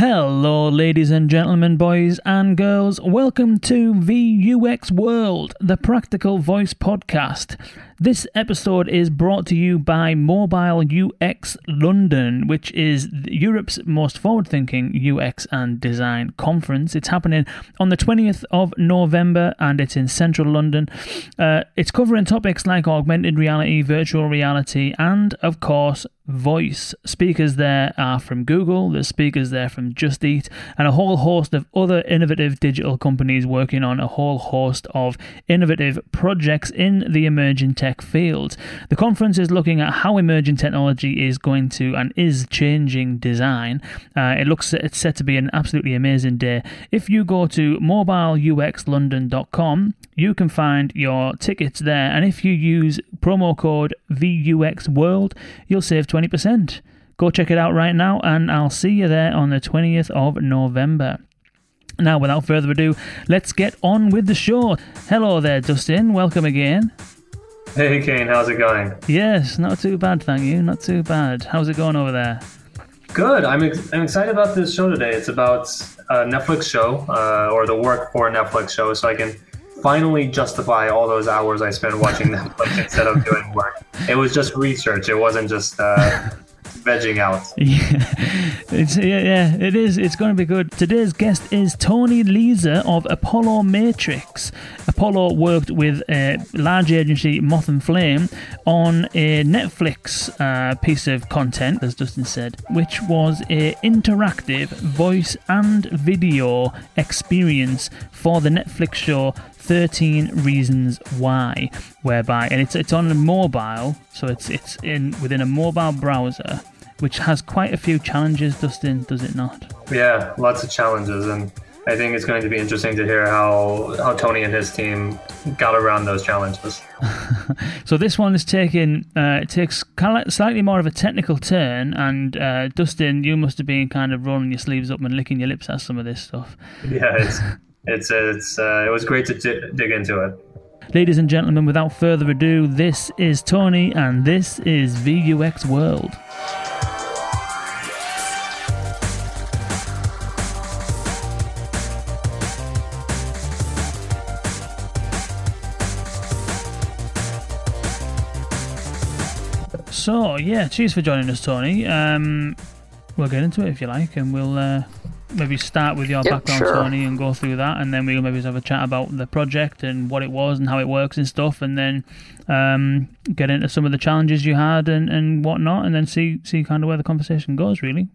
Hello, ladies and gentlemen, boys and girls. Welcome to VUX World, the Practical Voice Podcast. This episode is brought to you by Mobile UX London, which is Europe's most forward thinking UX and design conference. It's happening on the 20th of November and it's in central London. Uh, it's covering topics like augmented reality, virtual reality, and of course, voice. Speakers there are from Google, there's speakers there from Just Eat, and a whole host of other innovative digital companies working on a whole host of innovative projects in the emerging tech tech field. The conference is looking at how emerging technology is going to and is changing design. Uh, it looks it's set to be an absolutely amazing day. If you go to mobileuxlondon.com, you can find your tickets there, and if you use promo code VUXWorld, you'll save 20%. Go check it out right now, and I'll see you there on the 20th of November. Now, without further ado, let's get on with the show. Hello there, Dustin. Welcome again. Hey, Kane, how's it going? Yes, not too bad, thank you. Not too bad. How's it going over there? Good. I'm, ex- I'm excited about this show today. It's about a Netflix show, uh, or the work for a Netflix show, so I can finally justify all those hours I spent watching Netflix instead of doing work. It was just research. It wasn't just uh, vegging out. Yeah, it's yeah, yeah, it is. It's going to be good. Today's guest is Tony Leeser of Apollo Matrix. Apollo worked with a large agency, Moth and Flame, on a Netflix uh, piece of content, as Dustin said, which was a interactive voice and video experience for the Netflix show 13 Reasons Why, whereby and it's it's on a mobile, so it's it's in within a mobile browser, which has quite a few challenges. Dustin, does it not? Yeah, lots of challenges, and I think it's going to be interesting to hear how how Tony and his team got around those challenges. so this one is taking uh, it takes kind of slightly more of a technical turn, and uh, Dustin, you must have been kind of rolling your sleeves up and licking your lips at some of this stuff. Yeah, it's it's it's uh, it was great to d- dig into it. Ladies and gentlemen, without further ado, this is Tony, and this is VUX World. So yeah, cheers for joining us, Tony. Um, we'll get into it if you like, and we'll uh, maybe start with your yep, background, sure. Tony, and go through that, and then we'll maybe have a chat about the project and what it was and how it works and stuff, and then um, get into some of the challenges you had and, and whatnot, and then see see kind of where the conversation goes, really.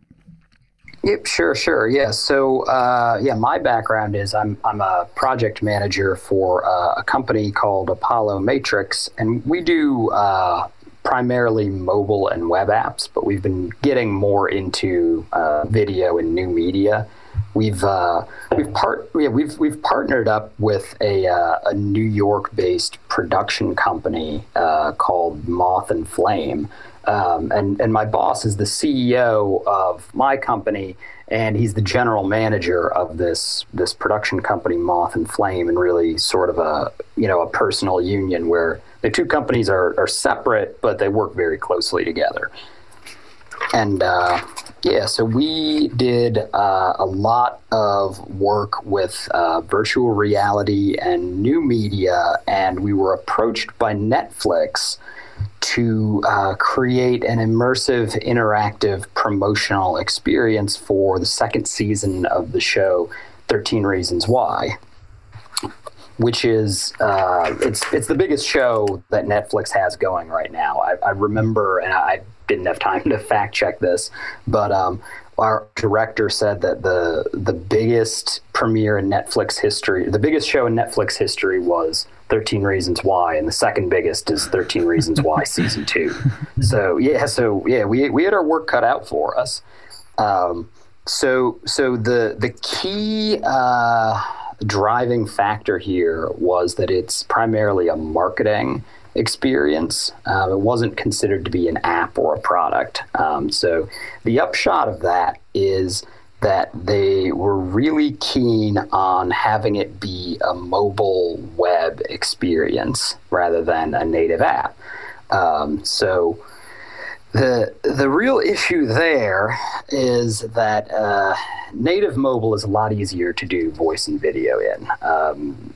Yep, sure, sure. Yeah. So, uh, yeah, my background is I'm I'm a project manager for uh, a company called Apollo Matrix, and we do uh, primarily mobile and web apps, but we've been getting more into uh, video and new media. We've uh, we've part yeah, we've we've partnered up with a uh, a New York based production company uh, called Moth and Flame, um, and and my boss is the CEO of my company, and he's the general manager of this this production company Moth and Flame, and really sort of a you know a personal union where the two companies are, are separate, but they work very closely together. And uh, yeah, so we did uh, a lot of work with uh, virtual reality and new media, and we were approached by Netflix to uh, create an immersive, interactive promotional experience for the second season of the show, 13 Reasons Why which is uh, it's it's the biggest show that Netflix has going right now. I, I remember, and I didn't have time to fact check this, but um, our director said that the the biggest premiere in Netflix history, the biggest show in Netflix history was 13 Reasons Why, and the second biggest is 13 Reasons Why season two. So yeah, so yeah, we we had our work cut out for us. Um, so so the the key. Uh, driving factor here was that it's primarily a marketing experience. Um, it wasn't considered to be an app or a product. Um, so the upshot of that is that they were really keen on having it be a mobile web experience rather than a native app. Um, so The the real issue there is that uh, native mobile is a lot easier to do voice and video in. Um,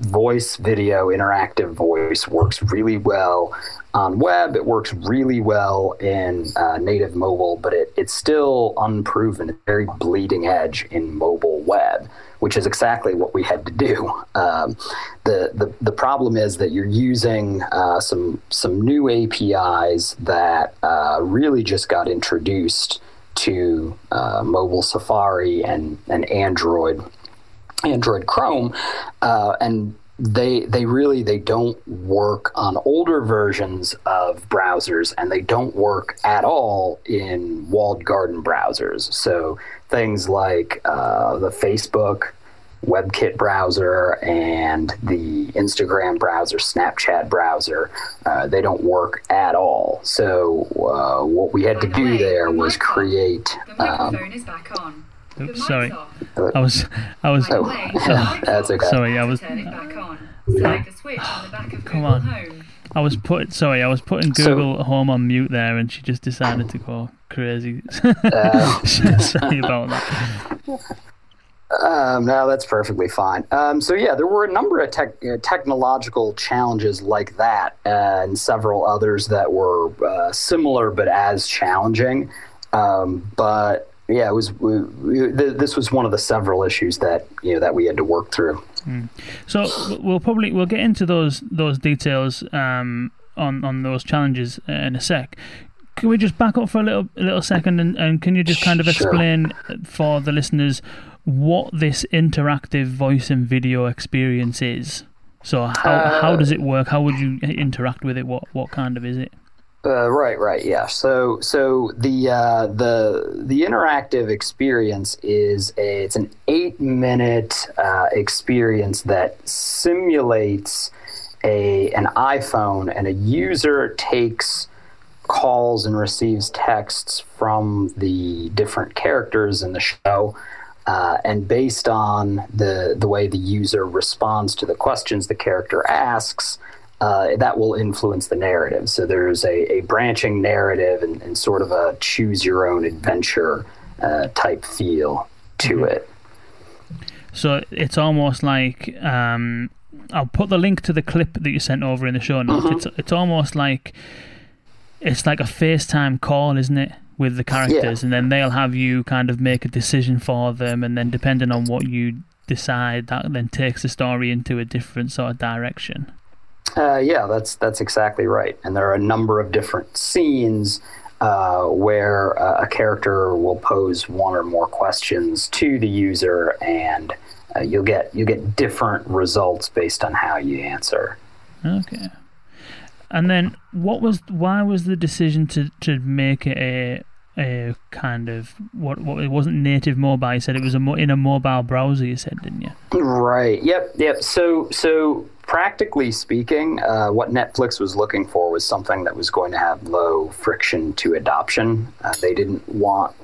voice, video, interactive voice works really well on web. It works really well in uh, native mobile, but it, it's still unproven. It's very bleeding edge in mobile web, which is exactly what we had to do. Um, the, the the problem is that you're using uh, some some new APIs that uh, really just got introduced to uh, mobile Safari and and Android Android Chrome, uh, and they they really they don't work on older versions of browsers and they don't work at all in walled garden browsers so things like uh, the facebook webkit browser and the instagram browser snapchat browser uh, they don't work at all so uh, what we had to do there was create um, Oops, sorry. I was, I was. Oh, that's okay. Sorry, I was. Turn it back on. Select the switch on the back of Come Google on. I was put. Sorry, I was putting So- Google Home on mute there, and she just decided to go crazy. Uh, sorry about that. Um, no, that's perfectly fine. Um, so yeah, there were a number of tech, uh, technological challenges like that, uh, and several others that were uh, similar but as challenging. Um, but yeah, it was. We, we, this was one of the several issues that you know that we had to work through. So we'll probably we'll get into those those details um, on on those challenges in a sec. Can we just back up for a little a little second and, and can you just kind of Sure. explain for the listeners what this interactive voice and video experience is? So how how does it work? How would you interact with it? What what kind of is it? Uh, right, right, yeah. So, so the uh, the the interactive experience is a, it's an eight minute uh, experience that simulates a an iPhone, and a user takes calls and receives texts from the different characters in the show. Uh, and based on the the way the user responds to the questions the character asks, uh, that will influence the narrative. So there's a, a branching narrative and, and sort of a choose your own adventure uh, type feel to it. So it's almost like um, I'll put the link to the clip that you sent over in the show notes. It's it's almost like it's like a FaceTime call, isn't it, with the characters, and then they'll have you kind of make a decision for them, and then depending on what you decide, that then takes the story into a different sort of direction. Uh, yeah, that's that's exactly right. And there are a number of different scenes uh, where uh, a character will pose one or more questions to the user, and uh, you'll get you get different results based on how you answer. Okay. And then, what was why was the decision to, to make it a a kind of what what it wasn't native mobile? You said it was a mo- in a mobile browser. You said, didn't you? Right. Yep. Yep. So so practically speaking, uh, what Netflix was looking for was something that was going to have low friction to adoption. Uh, they didn't want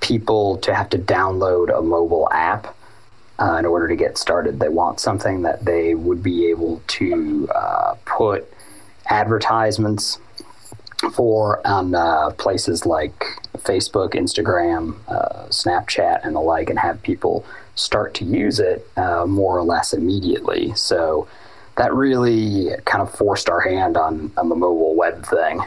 people to have to download a mobile app uh, in order to get started. They want something that they would be able to uh, put advertisements for on uh, places like Facebook, Instagram, uh, Snapchat, and the like, and have people start to use it more or less immediately. So that really kind of forced our hand on, on the mobile web thing.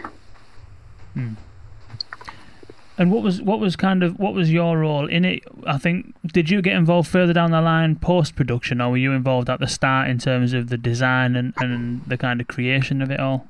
And what was what was kind of what was your role in it? I think did you get involved further down the line post production, or were you involved at the start in terms of the design and, and the kind of creation of it all?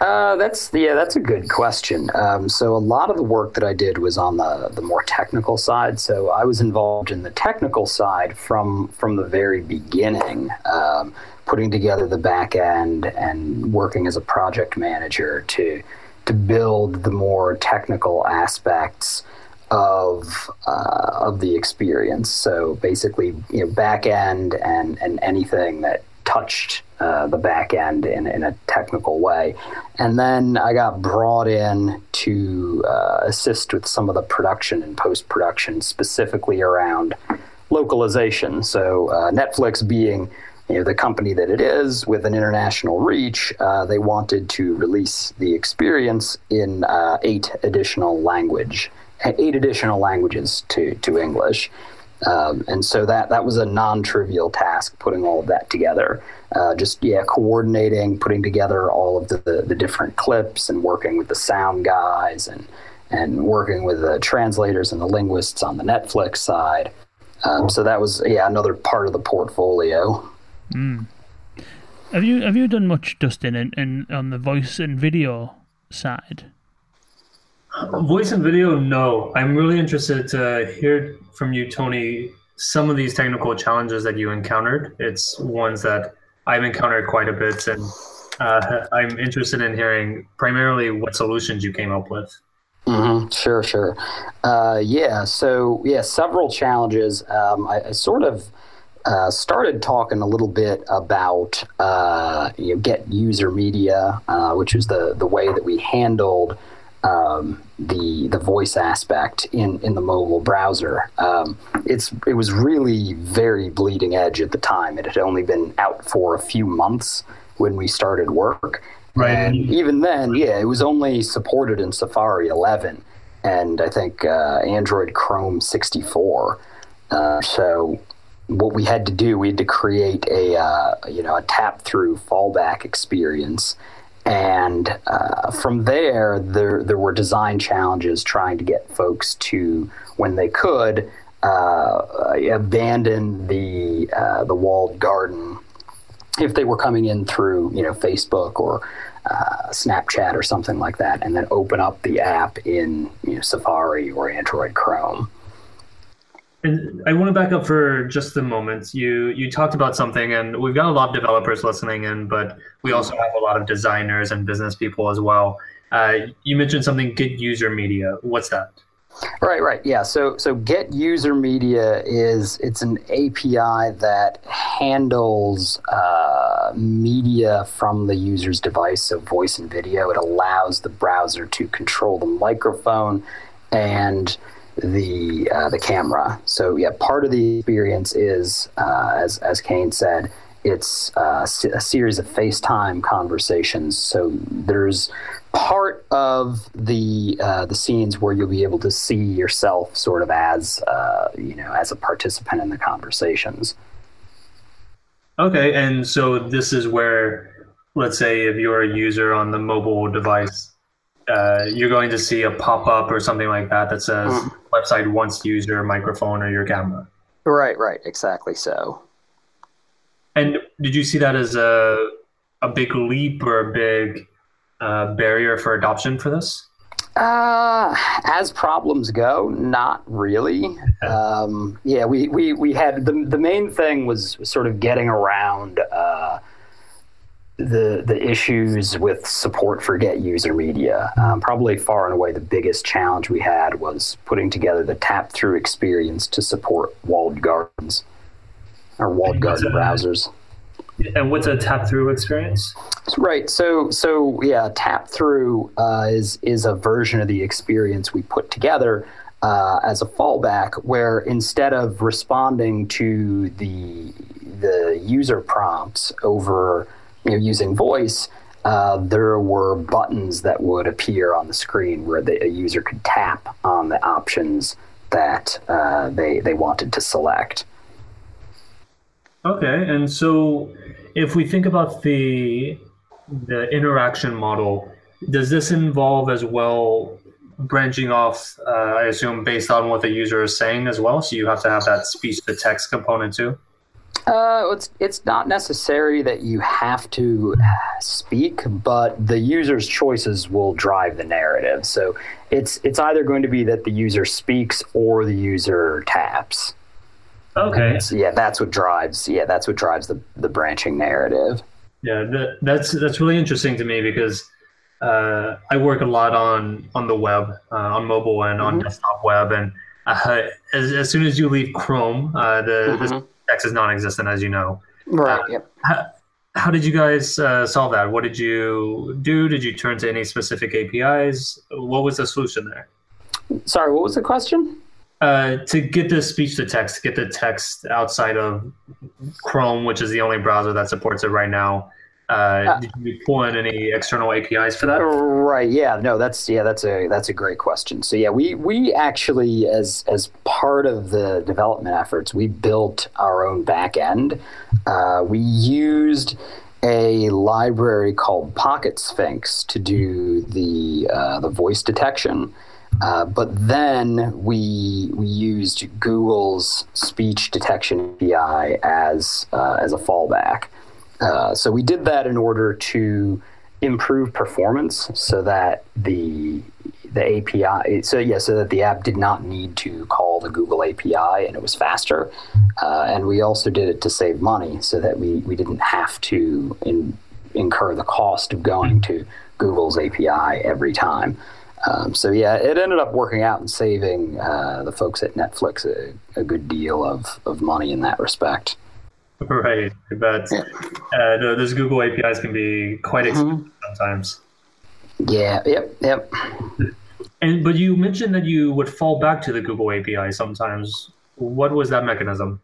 Uh, that's yeah, that's a good question. Um, so a lot of the work that I did was on the the more technical side. So I was involved in the technical side from from the very beginning, um, putting together the back end and working as a project manager to to build the more technical aspects of uh, of the experience. So basically, you know, back end and and anything that touched uh, the back end in, in a technical way. And then I got brought in to uh, assist with some of the production and post production, specifically around localization. So uh, Netflix being you know, the company that it is with an international reach, uh, they wanted to release the experience in uh, eight additional language, eight additional languages to to English. Um, and so that that was a non-trivial task, putting all of that together. Uh, just yeah, coordinating, putting together all of the, the, the different clips, and working with the sound guys, and and working with the translators and the linguists on the Netflix side. Um, so that was yeah another part of the portfolio. Have you have you done much, Dustin, in, in on the voice and video side? Voice and video, no. I'm really interested to hear from you, Tony, some of these technical challenges that you encountered. It's ones that I've encountered quite a bit, and uh, I'm interested in hearing primarily what solutions you came up with. hmm Sure, sure. Uh, yeah, so yeah, several challenges. Um, I, I sort of uh, started talking a little bit about uh, you know, get user media, uh, which is the the way that we handled um, the the voice aspect in, in the mobile browser. Um, it's it was really very bleeding edge at the time. It had only been out for a few months when we started work. Right. And even then, yeah, it was only supported in Safari 11 and I think uh, Android Chrome 64. Uh, so what we had to do, we had to create a uh, you know a tap through fallback experience, and uh, from there, there there were design challenges trying to get folks to when they could uh, abandon the uh, the walled garden if they were coming in through you know Facebook or uh, Snapchat or something like that, and then open up the app in you know, Safari or Android Chrome. And I want to back up for just a moment. You you talked about something, and we've got a lot of developers listening in, but we also have a lot of designers and business people as well. Uh, you mentioned something, get user media. What's that? Right, right, yeah. So, so Get User Media is it's an API that handles uh, media from the user's device, so voice and video. It allows the browser to control the microphone and the uh, the camera. So, yeah, part of the experience is, uh, as as Kane said, it's uh, a series of FaceTime conversations. So there's part of the uh, the scenes where you'll be able to see yourself sort of as uh, you know as a participant in the conversations. Okay, and so this is where, let's say, if you're a user on the mobile device, uh, you're going to see a pop up or something like that that says Mhm. Website wants to use your microphone or your camera. Right, right, exactly so. And did you see that as a a big leap or a big uh, barrier for adoption for this? Uh, as problems go, not really. Um, yeah, we, we, we had the, the main thing was sort of getting around uh, the the issues with support for get user media. Um, probably far and away the biggest challenge we had was putting together the tap through experience to support walled gardens or walled garden browsers. And what's a tap through experience? Right. So so yeah, tap through uh, is is a version of the experience we put together uh, as a fallback, where instead of responding to the the user prompts over you know, using voice, uh, there were buttons that would appear on the screen where the, a user could tap on the options that uh, they they wanted to select. Okay, and so if we think about the the interaction model, does this involve as well branching off? Uh, I assume based on what the user is saying as well. So you have to have that speech to text component too. Uh, it's it's not necessary that you have to speak, but the user's choices will drive the narrative. So it's it's either going to be that the user speaks or the user taps. Okay. So yeah, that's what drives. Yeah, that's what drives the the branching narrative. Yeah, that, that's that's really interesting to me because uh, I work a lot on on the web, uh, on mobile and on desktop web, and uh, as, as soon as you leave Chrome, uh, the is non-existent, as you know. Right. Uh, yep. How, how did you guys uh, solve that? What did you do? Did you turn to any specific APIs? What was the solution there? Sorry, what was the question? uh, to get the speech to text, get the text outside of Chrome, which is the only browser that supports it right now. Uh, did you pull in any external APIs for that? Right. Yeah. No. That's yeah. That's a that's a great question. So yeah, we we actually as as part of the development efforts, we built our own back end. Uh, we used a library called Pocket Sphinx to do the uh, the voice detection. Uh, but then we we used Google's speech detection API as uh, as a fallback. Uh, so we did that in order to improve performance, so that the the API, so yeah, so that the app did not need to call the Google API and it was faster. Uh, and we also did it to save money, so that we we didn't have to in, incur the cost of going to Google's API every time. Um, so yeah, it ended up working out and saving uh, the folks at Netflix a, a, good deal of, of money in that respect. Right. Yeah. Uh, those Google APIs can be quite mm-hmm. expensive mm-hmm. sometimes. Yeah. Yep. Yep. And but you mentioned that you would fall back to the Google API sometimes. What was that mechanism?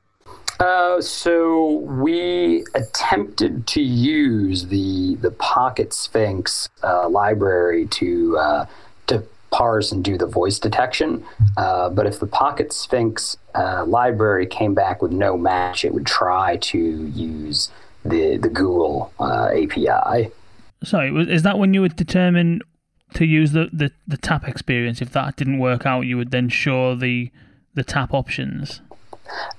Uh, so we attempted to use the the Pocket Sphinx uh, library to uh, to parse and do the voice detection. Uh, but if the Pocket Sphinx uh, library came back with no match, it would try to use the the Google uh, API. Sorry, is that when you would determine to use the, the, the tap experience? If that didn't work out, you would then show the the tap options.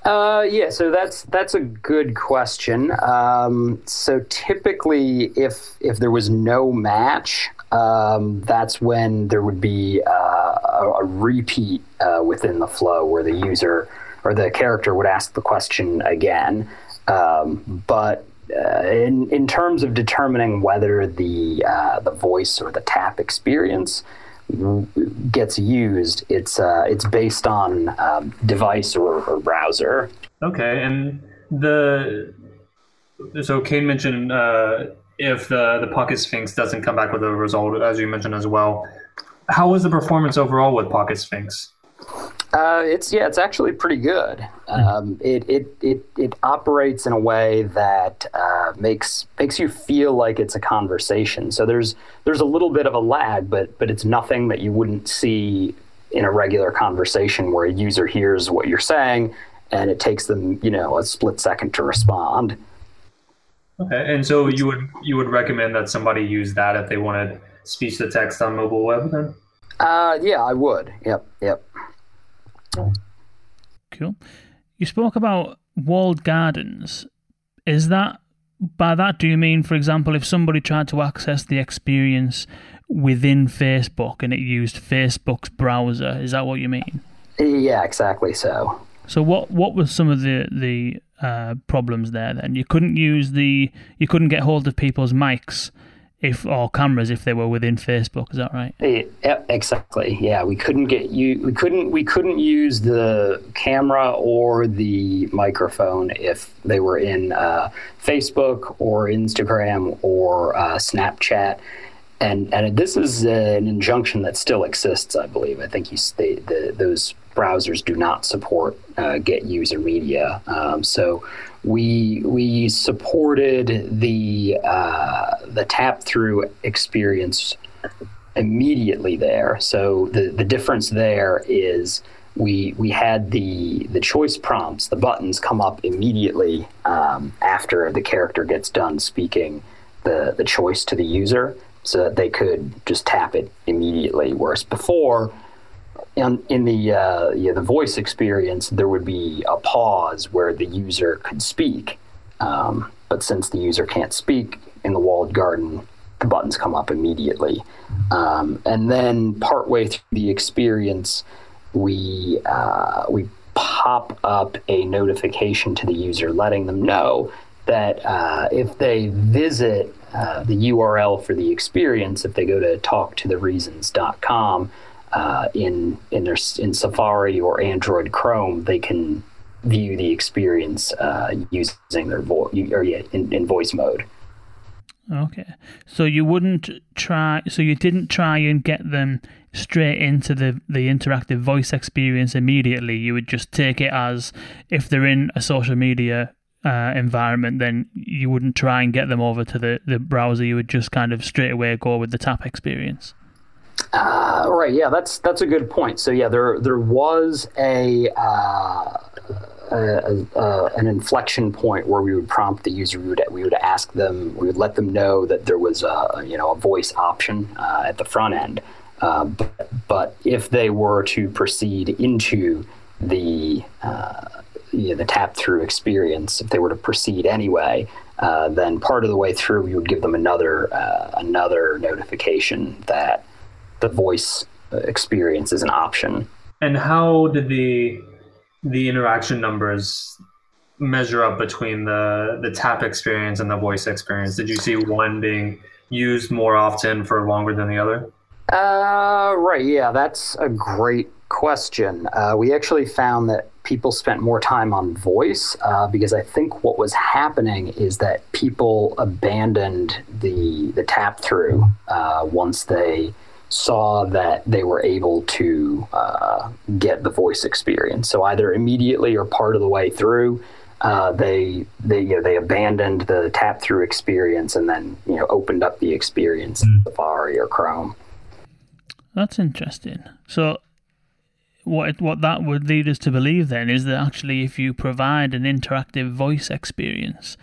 Uh, yeah, so that's that's a good question. Um, so typically, if if there was no match, um, that's when there would be uh, a, a, repeat uh, within the flow where the user or the character would ask the question again. Um, but uh, in in terms of determining whether the uh, the voice or the tap experience gets used, it's uh, it's based on um, device or, or, browser. Okay, and the so Kane mentioned uh, if the the Pocket Sphinx doesn't come back with a result, as you mentioned as well. How was the performance overall with Pocket Sphinx? Uh, it's yeah, it's actually pretty good. Um, it, it it it operates in a way that uh, makes makes you feel like it's a conversation. So there's there's a little bit of a lag, but but it's nothing that you wouldn't see in a regular conversation where a user hears what you're saying and it takes them you know a split second to respond. Okay, and so you would you would recommend that somebody use that if they wanted speech to text on mobile web then? Uh, yeah, I would. Yep, yep. Cool. You spoke about walled gardens. Is that by that do you mean, for example, if somebody tried to access the experience within Facebook and it used Facebook's browser? Is that what you mean? Yeah, exactly. So. So what what were some of the the uh, problems there? Then you couldn't use the you couldn't get hold of people's mics if or cameras if they were within Facebook. Is that right? Yeah, exactly. Yeah, we couldn't get you. We couldn't. We couldn't use the camera or the microphone if they were in uh, Facebook or Instagram or uh, Snapchat. And and this is an injunction that still exists, I believe. I think you state the, those browsers do not support uh, get user media. Um, so we we supported the uh, the tap through experience immediately there. So the the difference there is we we had the the choice prompts, the buttons come up immediately um, after the character gets done speaking the the choice to the user, so that they could just tap it immediately. Whereas before in, in the uh, yeah, the voice experience, there would be a pause where the user could speak. Um, but since the user can't speak in the walled garden, the buttons come up immediately. Um, and then partway through the experience, we uh, we pop up a notification to the user letting them know that uh, if they visit uh, the URL for the experience, if they go to talktothereasons.com, uh, in in their in Safari or Android Chrome, they can view the experience uh, using their voice or yeah, in, in voice mode. Okay. So you wouldn't try so you didn't try and get them straight into the the interactive voice experience immediately. You would just take it as if they're in a social media uh, environment, then you wouldn't try and get them over to the, the browser. You would just kind of straight away go with the tap experience. Uh, right. Yeah, that's that's a good point. So yeah, there there was a, uh, a, a, an inflection point where we would prompt the user. We would we would ask them. We would let them know that there was a you know a voice option uh, at the front end. Uh, but, but if they were to proceed into the uh, you know, the tap through experience, if they were to proceed anyway, uh, then part of the way through we would give them another another notification that the voice uh, experience is an option. And how did the the interaction numbers measure up between the the tap experience and the voice experience? Did you see one being used more often for longer than the other? Uh, right. Yeah, that's a great question. Uh, we actually found that people spent more time on voice uh, because I think what was happening is that people abandoned the the tap through uh, once they saw that they were able to uh, get the voice experience. So either immediately or part of the way through. Uh, they they you know, they abandoned the tap through experience and then you know opened up the experience in Safari or Chrome. That's interesting. So what what that would lead us to believe then is that actually if you provide an interactive voice experience,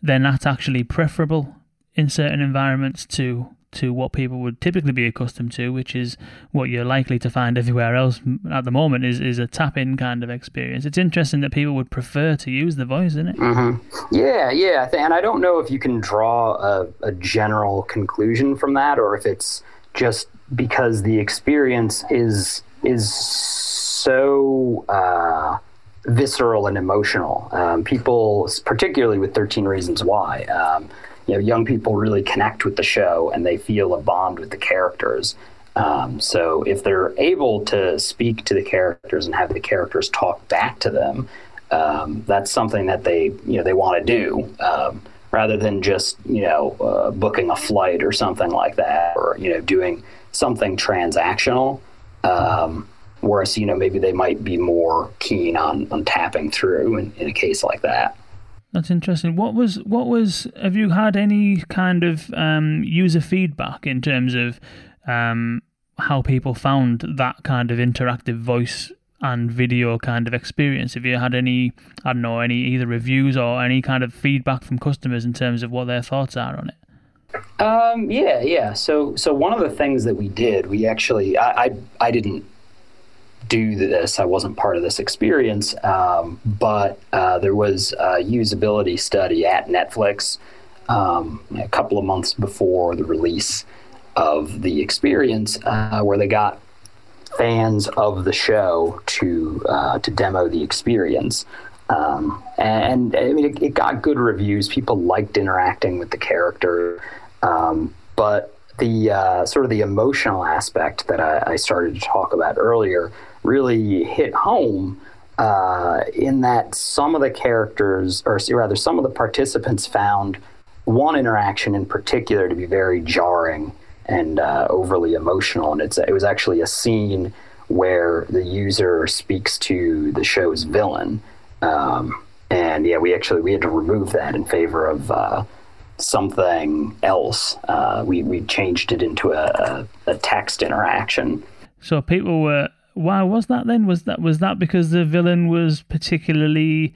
then that's actually preferable in certain environments to to what people would typically be accustomed to, which is what you're likely to find everywhere else at the moment is, is a tap in kind of experience. It's interesting that people would prefer to use the voice, isn't it? Mm-hmm. Yeah, yeah. And I don't know if you can draw a, a general conclusion from that or if it's just because the experience is is so uh, visceral and emotional. Um, people, particularly with 13 Reasons Why, um, you know, young people really connect with the show and they feel a bond with the characters. Um, so if they're able to speak to the characters and have the characters talk back to them, um, that's something that they you know they want to do um, rather than just you know uh, booking a flight or something like that or you know doing something transactional. Um, whereas you know maybe they might be more keen on, on tapping through in, in a case like that. That's interesting. What was what was? Have you had any kind of um, user feedback in terms of um, how people found that kind of interactive voice and video kind of experience? Have you had any? I don't know any either reviews or any kind of feedback from customers in terms of what their thoughts are on it. Um, yeah, yeah. So, so one of the things that we did, we actually, I, I, I didn't do this. I wasn't part of this experience, um, but uh, there was a usability study at Netflix um, a couple of months before the release of the experience, uh, where they got fans of the show to uh, to demo the experience. Um, and, I mean, it, it, got good reviews. People liked interacting with the character, um, but the uh, sort of the emotional aspect that I, I started to talk about earlier really hit home uh, in that some of the characters, or rather, some of the participants found one interaction in particular to be very jarring and uh, overly emotional. And it's, it was actually a scene where the user speaks to the show's villain. Um, and yeah, we actually we had to remove that in favor of uh, something else. Uh, we we changed it into a, a text interaction. So people were why was that then? Was that was that because the villain was particularly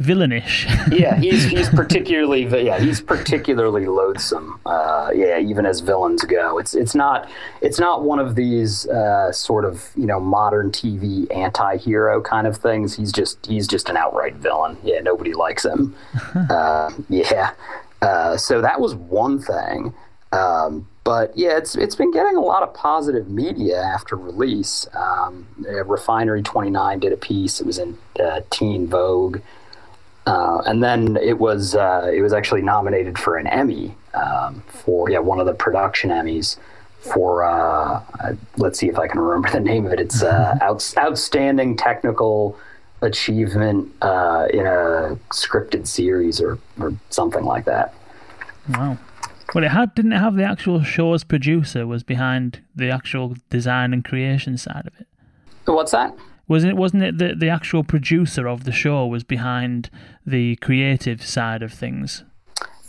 villainish? yeah, he's he's particularly yeah he's particularly loathsome. Uh, yeah, even as villains go, it's it's not it's not one of these uh, sort of you know modern TV anti-hero kind of things. He's just he's just an outright villain. Yeah, nobody likes him. uh, yeah, uh, so that was one thing. Um, but yeah, it's it's been getting a lot of positive media after release. Um, Refinery 29 did a piece. It was in uh, Teen Vogue, uh, and then it was uh, it was actually nominated for an Emmy um, for yeah one of the production Emmys for uh, uh, let's see if I can remember the name of it. It's uh, out, outstanding technical achievement in a scripted series or or something like that. Wow. Well, it had didn't it have the actual show's producer was behind the actual design and creation side of it. What's that? Wasn't it? Wasn't it the the actual producer of the show was behind the creative side of things?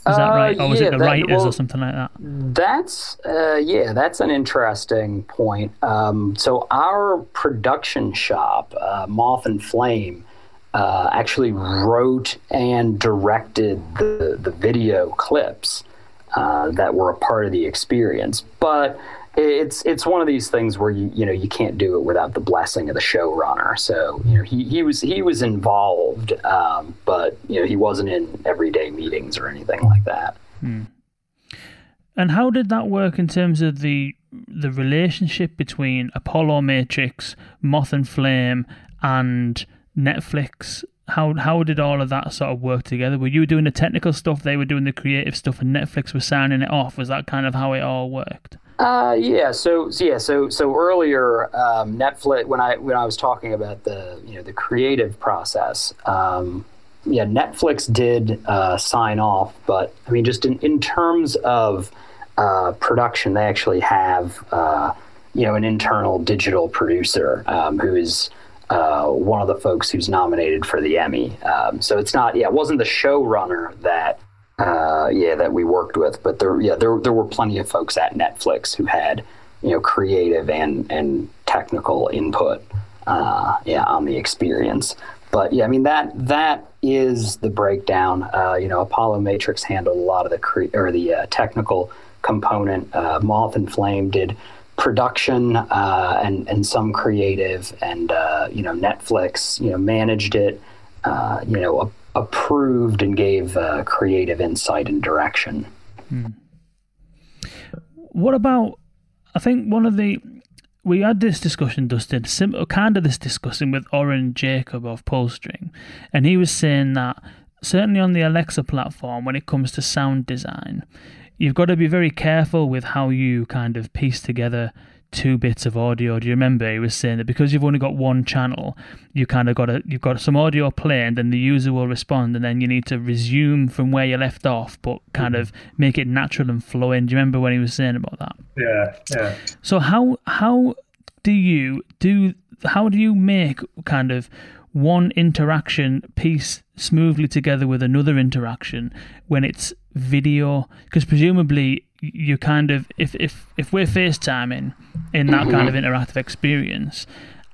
Is that Uh, right, or was yeah, it the that- writers well, or something like that? That's uh, yeah, that's an interesting point. Um, so our production shop, uh, Moth and Flame, uh, actually wrote and directed the the video clips uh, that were a part of the experience. But it's it's one of these things where you you know you can't do it without the blessing of the showrunner. So you know he, he was he was involved, um, but you know he wasn't in everyday meetings or anything like that. And how did that work in terms of the the relationship between Apollo Matrix, Moth and Flame, and Netflix? How how did all of that sort of work together? Were you doing the technical stuff, they were doing the creative stuff, and Netflix was signing it off? Was that kind of how it all worked? Uh, yeah. So, so yeah. So, so earlier, um, Netflix. When I when I was talking about the you know the creative process, um, yeah, Netflix did uh, sign off, but I mean, just in in terms of uh, production, they actually have uh, you know an internal digital producer um, who is. Uh, one of the folks who's nominated for the Emmy. Um, so it's not, yeah, it wasn't the showrunner that uh, yeah, that we worked with. But there, yeah, there there were plenty of folks at Netflix who had, you know, creative and and technical input, uh, yeah, on the experience. But yeah, I mean that that is the breakdown. Uh, you know, Apollo Matrix handled a lot of the cre- or the uh, technical component. Uh, Moth and Flame did production uh, and and some creative, and uh, you know, Netflix, you know, managed it. Uh, you know, a- approved and gave uh, creative insight and direction. What about? I think one of the we had this discussion, Dustin, sim- kind of this discussion with Oren Jacob of Pullstring, and he was saying that certainly on the Alexa platform, when it comes to sound design, you've got to be very careful with how you kind of piece together two bits of audio. Do you remember he was saying that because you've only got one channel, you kind of got a you've got some audio playing, and then the user will respond, and then you need to resume from where you left off, but kind mm-hmm. of make it natural and flowing. Do you remember when he was saying about that? Yeah, yeah. So how how do you do how do you make kind of one interaction piece smoothly together with another interaction when it's video? Because presumably you kind of if if if we're FaceTiming in that kind of mm-hmm. interactive experience,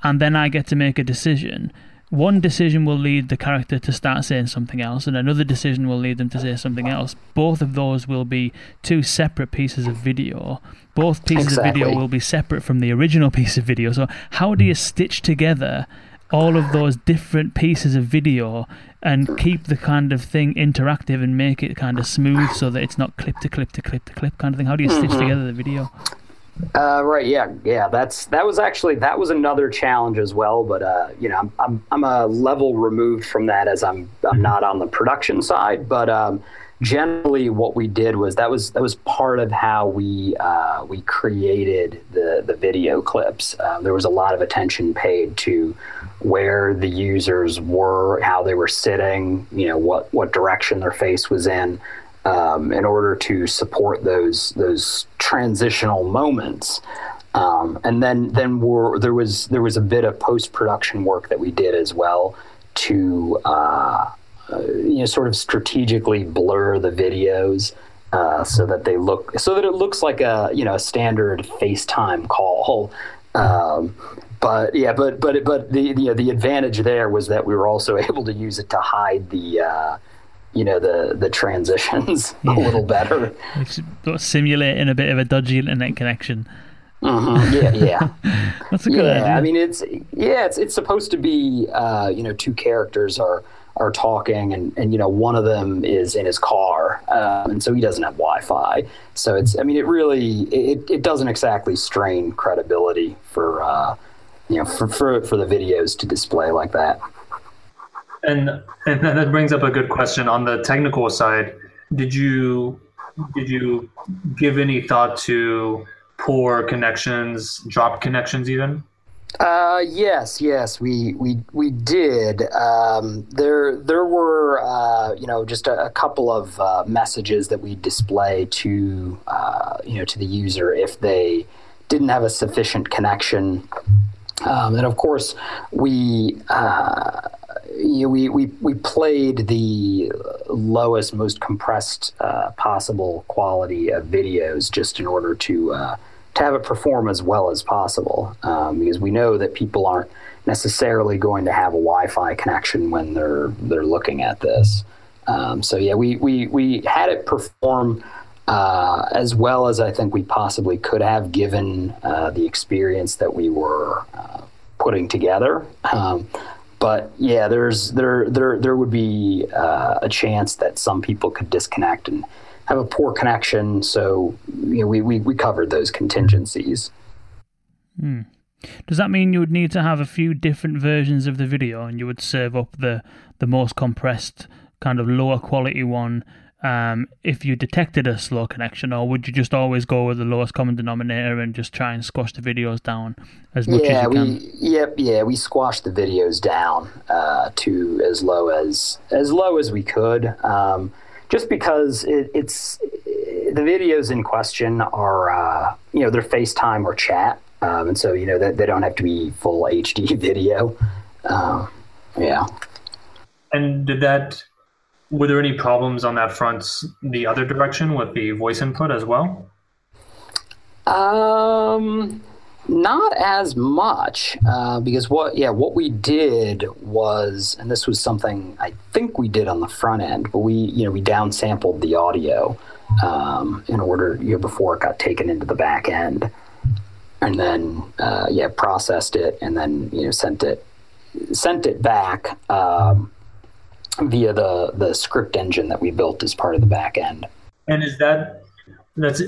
and then I get to make a decision. One decision will lead the character to start saying something else, and another decision will lead them to say something else. Both of those will be two separate pieces of video. Both pieces of video will be separate from the original piece of video. So, how do you stitch together all of those different pieces of video and keep the kind of thing interactive and make it kind of smooth so that it's not clip to clip to clip to clip kind of thing? How do you stitch together the video? Uh, right. Yeah. Yeah. That's that was actually that was another challenge as well. But uh, you know, I'm, I'm I'm a level removed from that as I'm I'm not on the production side. But um, generally, what we did was that was that was part of how we uh, we created the the video clips. Uh, there was a lot of attention paid to where the users were, how they were sitting, you know, what what direction their face was in um, in order to support those those transitional moments. Um, and then then we're, there was there was a bit of post production work that we did as well to uh, uh, you know sort of strategically blur the videos uh, so that they look so that it looks like a you know a standard FaceTime call. Um, but yeah, but but but the the the advantage there was that we were also able to use it to hide the uh, you know the the transitions a little better. Simulating a bit of a dodgy internet connection. Mhm, Yeah, yeah. That's a good yeah, idea. I mean it's yeah, it's it's supposed to be uh, you know two characters are are talking and and you know one of them is in his car um, and so he doesn't have Wi-Fi. So it's I mean it really it, it doesn't exactly strain credibility for uh, you know for, for for the videos to display like that. And and that brings up a good question on the technical side. Did you did you give any thought to poor connections, drop connections, even? Uh, yes, yes, we we we did. Um, there there were uh, you know just a, a couple of uh, messages that we display to uh, you know to the user if they didn't have a sufficient connection, um, and of course we. Uh, you know, we, we, we played the lowest, most compressed uh, possible quality of videos just in order to to have it perform as well as possible um, because we know that people aren't necessarily going to have a Wi-Fi connection when they're they're looking at this. Um, so yeah, we, we we had it perform uh, as well as I think we possibly could have given uh, the experience that we were uh, putting together. Um, but yeah, there's there there there would be uh, a chance that some people could disconnect and have a poor connection. So you know, we, we, we covered those contingencies. Hmm. Does that mean you would need to have a few different versions of the video and you would serve up the, the most compressed, kind of lower quality one um, if you detected a slow connection, or would you just always go with the lowest common denominator and just try and squash the videos down as much yeah, as you can? We, yep, yeah, we squashed the videos down uh, to as low as as low as we could. Um, just because it, it's the videos in question are uh, you know they're FaceTime or chat, um, and so you know they, they don't have to be full HD video. Um, yeah. And did that? Were there any problems on that front the other direction with the voice input as well? Um, not as much, uh, because what yeah what we did was, and this was something I think we did on the front end, but we you know we downsampled the audio um, in order you know, before it got taken into the back end, and then uh, yeah processed it and then you know sent it sent it back um, via the the script engine that we built as part of the back end. And is that that's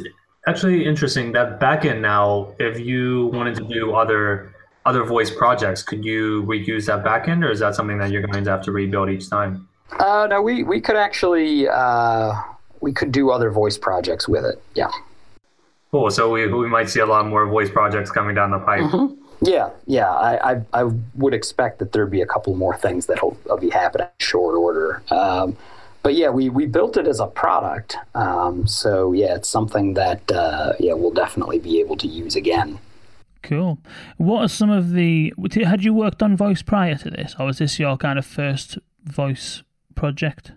actually interesting that backend now if you wanted to do other other voice projects could you reuse that backend or is that something that you're going to have to rebuild each time? Uh, no we, we could actually uh, we could do other voice projects with it yeah. Cool so we, we might see a lot more voice projects coming down the pipe. Mm-hmm. yeah yeah I, I, I would expect that there'd be a couple more things that'll, that'll be happening in short order. Um, but yeah, we, we built it as a product. Um, so yeah, it's something that uh, yeah we'll definitely be able to use again. Cool. What are some of the? Had you worked on voice prior to this, or was this your kind of first voice project?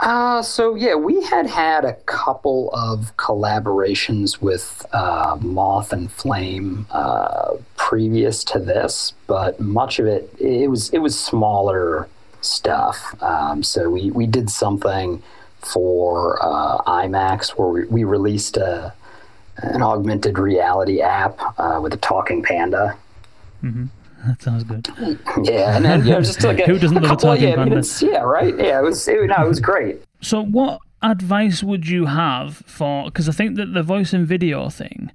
Uh, so yeah, we had had a couple of collaborations with uh, Moth and Flame uh, previous to this, but much of it it was it was smaller stuff. Um, so we, we did something for uh, IMAX where we, we released a, an augmented reality app uh, with a talking panda. Mm-hmm. That sounds good. Yeah, and then you know, just like a, who doesn't a love couple, a talking yeah, panda? I mean, yeah, right. Yeah, it was. It, no, it was great. So, what advice would you have for? Because I think that the voice and video thing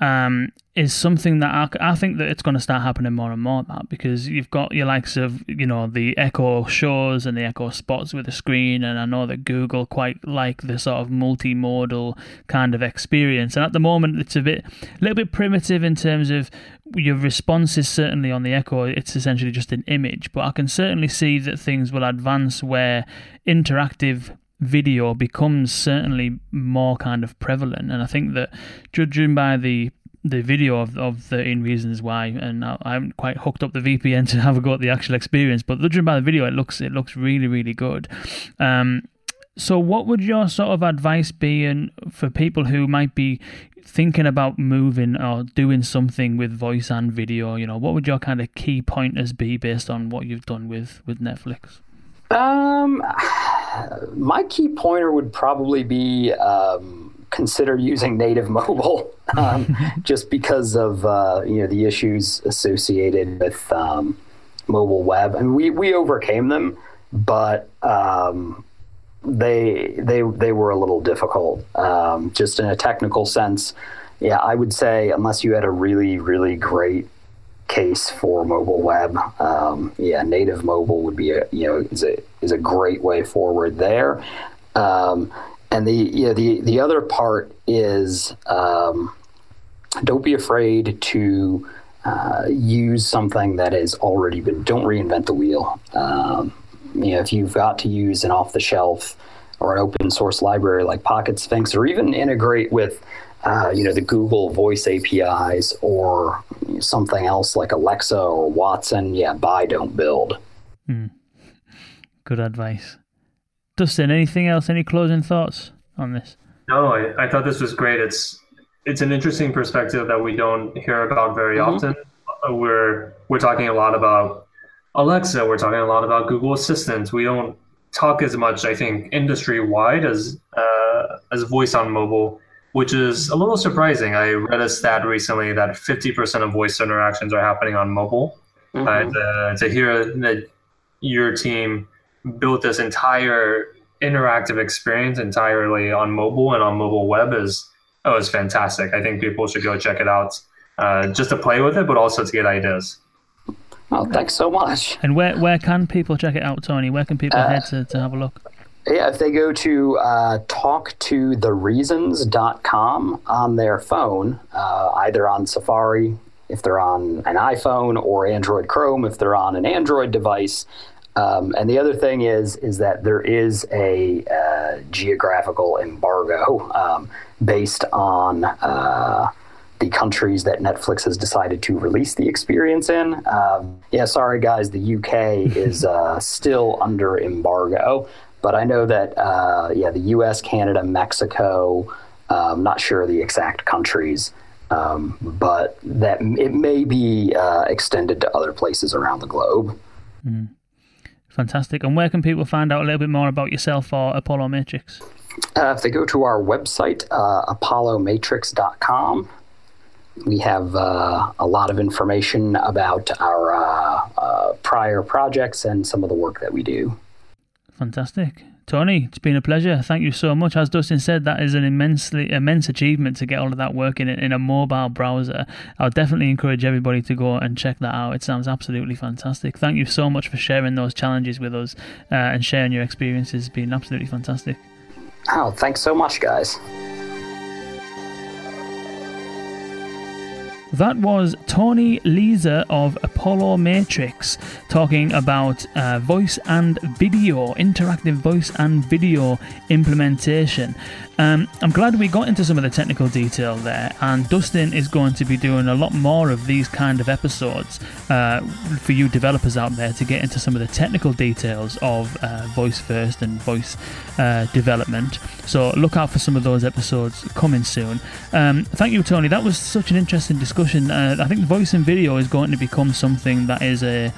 um, is something that I, I think that it's going to start happening more and more that because you've got your likes of you know the Echo shows and the Echo spots with the screen and I know that Google quite like the sort of multimodal kind of experience. And at the moment it's a bit a little bit primitive in terms of your responses certainly on the Echo. It's essentially just an image. But I can certainly see that things will advance where interactive video becomes certainly more kind of prevalent. And I think that judging by the the video of, of 13 reasons why and I, I haven't quite hooked up the VPN to have a go at the actual experience but judging by the video it looks it looks really really good. Um, so what would your sort of advice be and for people who might be thinking about moving or doing something with voice and video? You know what would your kind of key pointers be based on what you've done with with Netflix? Um my key pointer would probably be um, consider using native mobile, um, just because of uh, you know the issues associated with um, mobile web, and we we overcame them, but um, they they they were a little difficult, um, just in a technical sense. Yeah, I would say unless you had a really really great case for mobile web. Um, yeah, native mobile would be a you know is a is a great way forward there. Um, and the you know, the the other part is um, don't be afraid to uh, use something that has already been. Don't reinvent the wheel. Um, you know, if you've got to use an off-the-shelf or an open-source library like Pocket Sphinx, or even integrate with uh, you know the Google Voice APIs or something else like Alexa or Watson, yeah, buy, don't build. Hmm. Good advice. Dustin, anything else? Any closing thoughts on this? No, I, I thought this was great. It's it's an interesting perspective that we don't hear about very mm-hmm. often. Uh, we're we're talking a lot about Alexa. We're talking a lot about Google Assistant. We don't talk as much, I think, industry wide as uh, as voice on mobile which is a little surprising. I read a stat recently that 50% of voice interactions are happening on mobile. Mm-hmm. And uh, to hear that your team built this entire interactive experience entirely on mobile and on mobile web is oh, it's fantastic. I think people should go check it out uh, just to play with it, but also to get ideas. Oh, thanks so much. And where where can people check it out, Tony? Where can people uh, head to, to have a look? Yeah, if they go to uh, talktothereasons.com on their phone, uh, either on Safari, if they're on an iPhone, or Android Chrome, if they're on an Android device. Um, and the other thing is, is that there is a uh, geographical embargo um, based on uh, the countries that Netflix has decided to release the experience in. Um, yeah, sorry guys, the UK is uh, still under embargo. But I know that, uh, yeah, the U.S., Canada, Mexico. I'm um, not sure the exact countries, um, but that it may be uh, extended to other places around the globe. Mm. Fantastic. And where can people find out a little bit more about yourself or Apollo Matrix? Uh, if they go to our website, uh, apollomatrix.com, we have uh, a lot of information about our uh, uh, prior projects and some of the work that we do. Fantastic. Tony, it's been a pleasure. Thank you so much. As Dustin said, that is an immensely immense achievement to get all of that working in, in a mobile browser. I'll definitely encourage everybody to go and check that out. It sounds absolutely fantastic. Thank you so much for sharing those challenges with us uh, and sharing your experiences. It's been absolutely fantastic. Oh, thanks so much, guys. That was Tony Lisa of Apollo Matrix talking about uh, voice and video, interactive voice and video implementation. Um, I'm glad we got into some of the technical detail there, and Dustin is going to be doing a lot more of these kind of episodes uh, for you developers out there to get into some of the technical details of uh, voice first and voice uh, development. So look out for some of those episodes coming soon. Um, thank you, Tony. That was such an interesting discussion. Uh, I think voice and video is going to become something that is a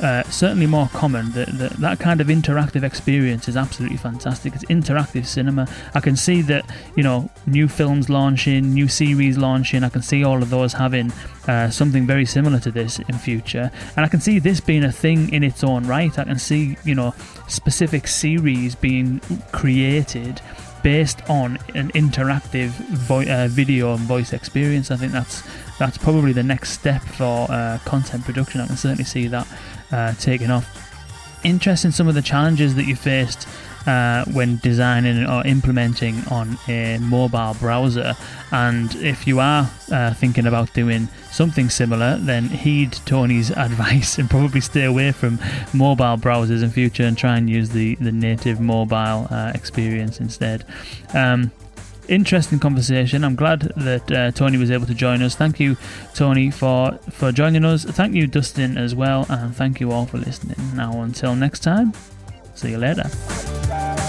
uh, certainly more common. The, that kind of interactive experience is absolutely fantastic. It's interactive cinema. I can see that you know new films launching, new series launching. I can see all of those having uh, something very similar to this in future, and I can see this being a thing in its own right. I can see you know specific series being created based on an interactive vo- uh, video and voice experience. I think that's that's probably the next step for uh, content production. I can certainly see that uh, taking off. Interesting some of the challenges that you faced uh, when designing or implementing on a mobile browser. And if you are uh, thinking about doing something similar, then heed Tony's advice and probably stay away from mobile browsers in future and try and use the, the native mobile uh, experience instead. Um, interesting conversation. I'm glad that uh, Tony was able to join us. Thank you, Tony, for for joining us. Thank you, Dustin, as well, and thank you all for listening. Now, until next time, see you later.